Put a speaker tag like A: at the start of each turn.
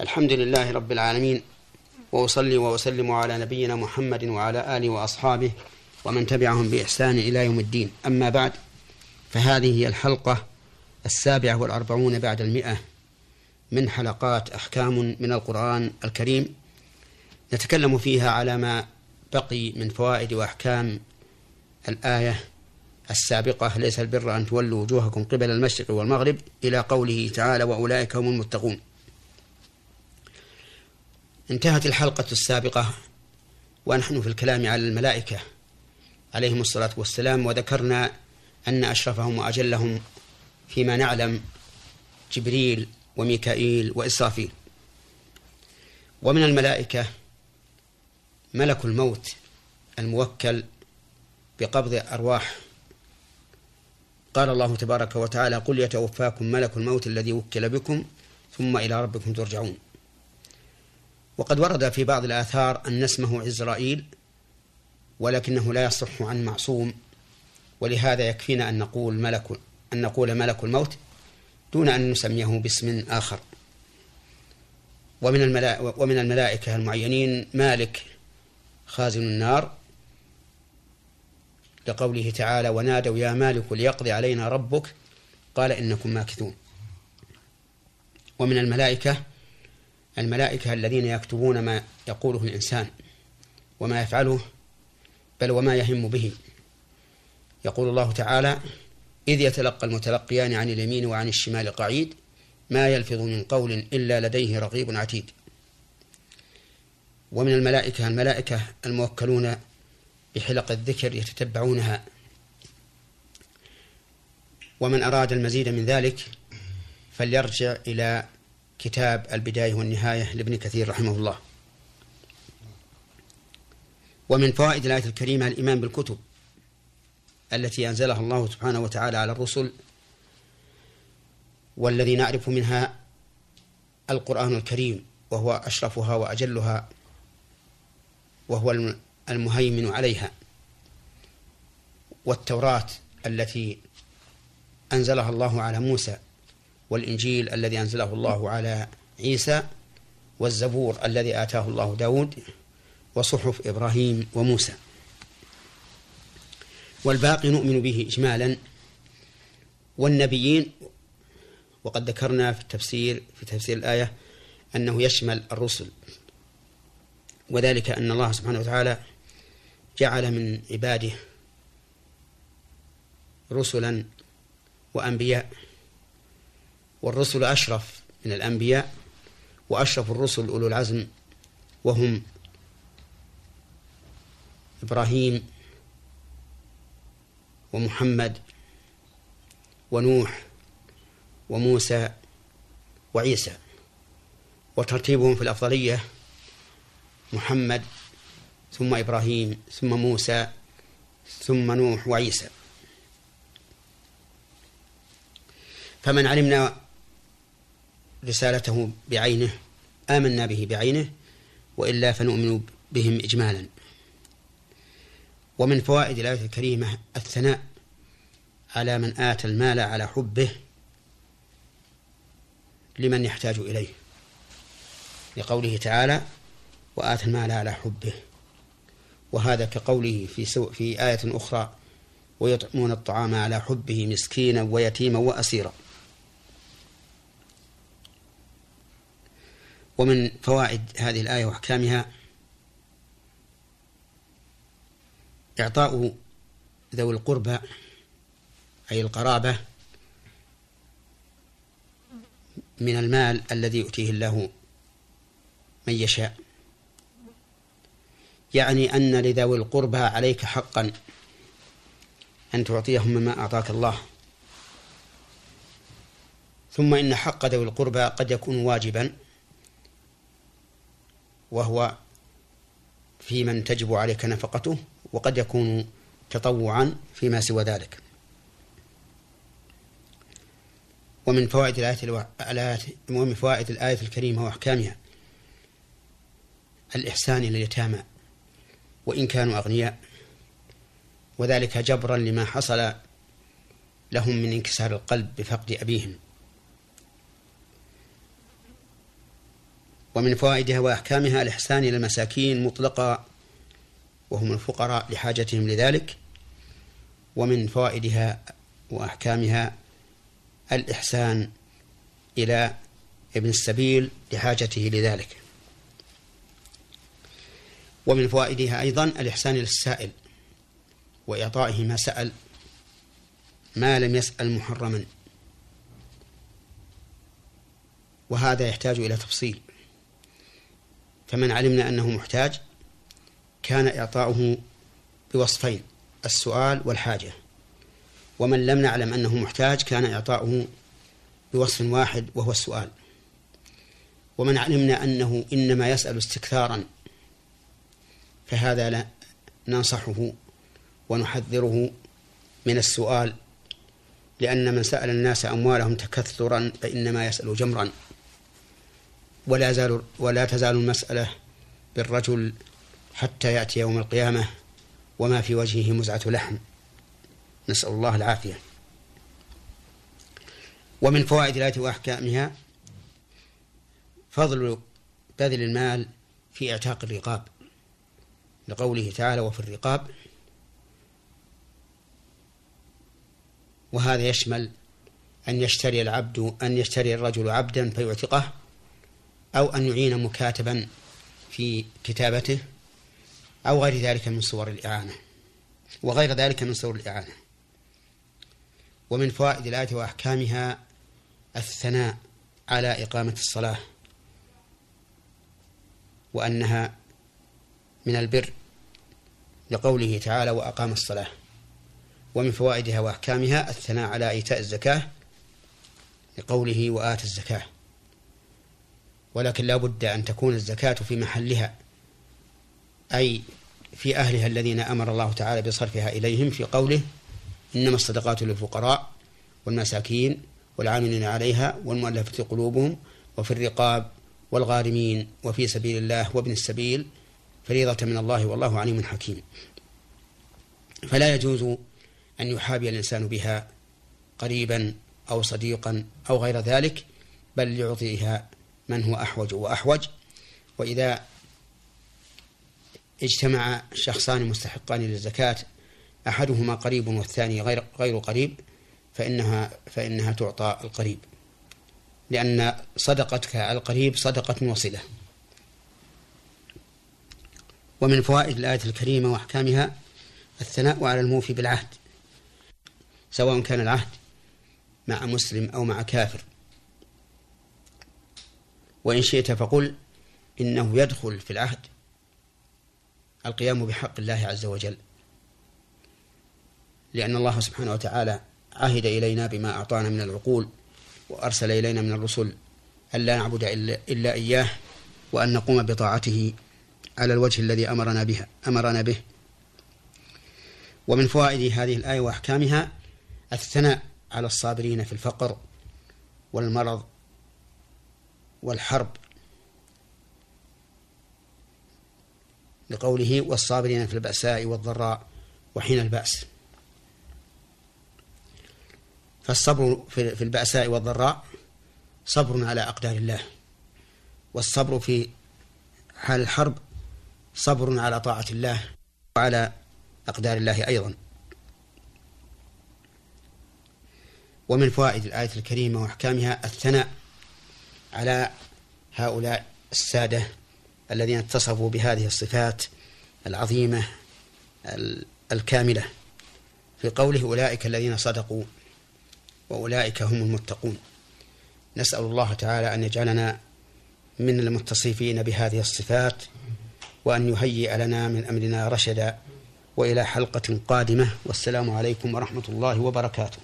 A: الحمد لله رب العالمين وأصلي وأسلم على نبينا محمد وعلى آله وأصحابه ومن تبعهم بإحسان إلى يوم الدين. أما بعد فهذه هي الحلقة السابعة والأربعون بعد المئة من حلقات أحكام من القرآن الكريم. نتكلم فيها على ما بقي من فوائد وأحكام الآية السابقة. ليس البر أن تولوا وجوهكم قبل المشرق والمغرب إلى قوله تعالى وأولئك هم المتقون انتهت الحلقة السابقة ونحن في الكلام على الملائكة عليهم الصلاة والسلام وذكرنا أن أشرفهم وأجلهم فيما نعلم جبريل وميكائيل وإسرافيل. ومن الملائكة ملك الموت الموكل بقبض أرواح. قال الله تبارك وتعالى قل يتوفاكم ملك الموت الذي وكل بكم ثم إلى ربكم ترجعون. وقد ورد في بعض الآثار أن اسمه عزرائيل ولكنه لا يصح عن معصوم ولهذا يكفينا أن نقول ملك أن نقول ملك الموت دون أن نسميه باسم آخر. ومن ومن الملائكة المعينين مالك خازن النار لقوله تعالى ونادوا يا مالك ليقضي علينا ربك قال إنكم ماكثون. ومن الملائكة الملائكة الذين يكتبون ما يقوله الإنسان وما يفعله بل وما يهم به. يقول الله تعالى إذ يتلقى المتلقيان عن اليمين وعن الشمال قعيد ما يلفظ من قول إلا لديه رقيب عتيد. ومن الملائكة الملائكة الموكلون بحلق الذكر يتتبعونها. ومن أراد المزيد من ذلك فليرجع إلى كتاب البداية والنهاية لابن كثير رحمه الله. ومن فوائد الآية الكريمة الإيمان بالكتب التي أنزلها الله سبحانه وتعالى على الرسل والذي نعرف منها القرآن الكريم وهو أشرفها وأجلها وهو المهيمن عليها. والتوراة التي أنزلها الله على موسى والإنجيل الذي أنزله الله على عيسى والزبور الذي آتاه الله داود وصحف إبراهيم وموسى. والباقي نؤمن به إجمالا والنبيين وقد ذكرنا في التفسير في تفسير الآية أنه يشمل الرسل. وذلك أن الله سبحانه وتعالى جعل من عباده رسلا وأنبياء. والرسل أشرف من الأنبياء وأشرف الرسل أولو العزم وهم إبراهيم ومحمد ونوح وموسى وعيسى. وترتيبهم في الأفضلية محمد ثم إبراهيم ثم موسى ثم نوح وعيسى. فمن علمنا رسالته بعينه آمنا به بعينه وإلا فنؤمن بهم إجمالا. ومن فوائد الآية الكريمة الثناء على من آتى المال على حبه لمن يحتاج إليه لقوله تعالى وآتى المال على حبه وهذا كقوله في سو في آية أخرى ويطعمون الطعام على حبه مسكينا ويتيما وأسيرا ومن فوائد هذه الآية وأحكامها إعطاء ذوي القربى أي القرابة من المال الذي يؤتيه الله من يشاء. يعني أن لذوي القربى عليك حقا أن تعطيهم مما أعطاك الله. ثم إن حق ذوي القربى قد يكون واجبا وهو في من تجب عليك نفقته وقد يكون تطوعا فيما سوى ذلك. ومن فوائد الآية الآية ومن فوائد الآية الكريمة وأحكامها الإحسان إلى اليتامى وإن كانوا أغنياء وذلك جبرا لما حصل لهم من انكسار القلب بفقد أبيهم. ومن فوائدها وأحكامها الإحسان إلى المساكين مطلقا وهم الفقراء لحاجتهم لذلك. ومن فوائدها وأحكامها الإحسان إلى ابن السبيل لحاجته لذلك. ومن فوائدها أيضا الإحسان إلى السائل وإعطائه ما سأل ما لم يسأل محرما. وهذا يحتاج إلى تفصيل. فمن علمنا أنه محتاج كان إعطاؤه بوصفين السؤال والحاجة. ومن لم نعلم أنه محتاج كان إعطاؤه بوصف واحد وهو السؤال. ومن علمنا أنه إنما يسأل استكثارا فهذا لا ننصحه ونحذره من السؤال لأن من سأل الناس أموالهم تكثرا فإنما يسأل جمرا. ولا زال ولا تزال المسألة بالرجل حتى يأتي يوم القيامة وما في وجهه مزعة لحم. نسأل الله العافية. ومن فوائد الآية وأحكامها فضل بذل المال في إعتاق الرقاب. لقوله تعالى وفي الرقاب وهذا يشمل أن يشتري العبد أن يشتري الرجل عبدا فيعتقه أو أن يعين مكاتبا في كتابته أو غير ذلك من صور الإعانة وغير ذلك من صور الإعانة. ومن فوائد الآية وأحكامها الثناء على إقامة الصلاة وأنها من البر لقوله تعالى وأقام الصلاة. ومن فوائدها وأحكامها الثناء على إيتاء الزكاة لقوله وآت الزكاة. ولكن لا بد أن تكون الزكاة في محلها أي في أهلها الذين أمر الله تعالى بصرفها إليهم في قوله إنما الصدقات للفقراء والمساكين والعاملين عليها والمؤلفة قلوبهم وفي الرقاب والغارمين وفي سبيل الله وابن السبيل فريضة من الله والله عليم حكيم. فلا يجوز أن يحابي الإنسان بها قريبا أو صديقا أو غير ذلك بل يعطيها من هو أحوج وأحوج. وإذا اجتمع شخصان مستحقان للزكاة أحدهما قريب والثاني غير غير قريب فإنها فإنها تعطى القريب. لأن صدقتك القريب صدقة وصلة. ومن فوائد الآية الكريمة وأحكامها الثناء على الموفي بالعهد سواء كان العهد مع مسلم أو مع كافر. وإن شئت فقل إنه يدخل في العهد. القيام بحق الله عز وجل. لأن الله سبحانه وتعالى عهد إلينا بما أعطانا من العقول وأرسل إلينا من الرسل أن لا نعبد إلا, إلا إياه وأن نقوم بطاعته على الوجه الذي أمرنا بها أمرنا به. ومن فوائد هذه الآية وأحكامها الثناء على الصابرين في الفقر والمرض والحرب. لقوله والصابرين في البأساء والضراء وحين البأس. فالصبر في البأساء والضراء صبر على أقدار الله. والصبر في حال الحرب صبر على طاعة الله وعلى أقدار الله أيضا. ومن فوائد الآية الكريمة وأحكامها الثناء. على هؤلاء السادة الذين اتصفوا بهذه الصفات العظيمة الكاملة. في قوله أولئك الذين صدقوا وأولئك هم المتقون. نسأل الله تعالى أن يجعلنا من المتصفين بهذه الصفات وأن يهيئ لنا من أمرنا رشدا وإلى حلقة قادمة. والسلام عليكم ورحمة الله وبركاته.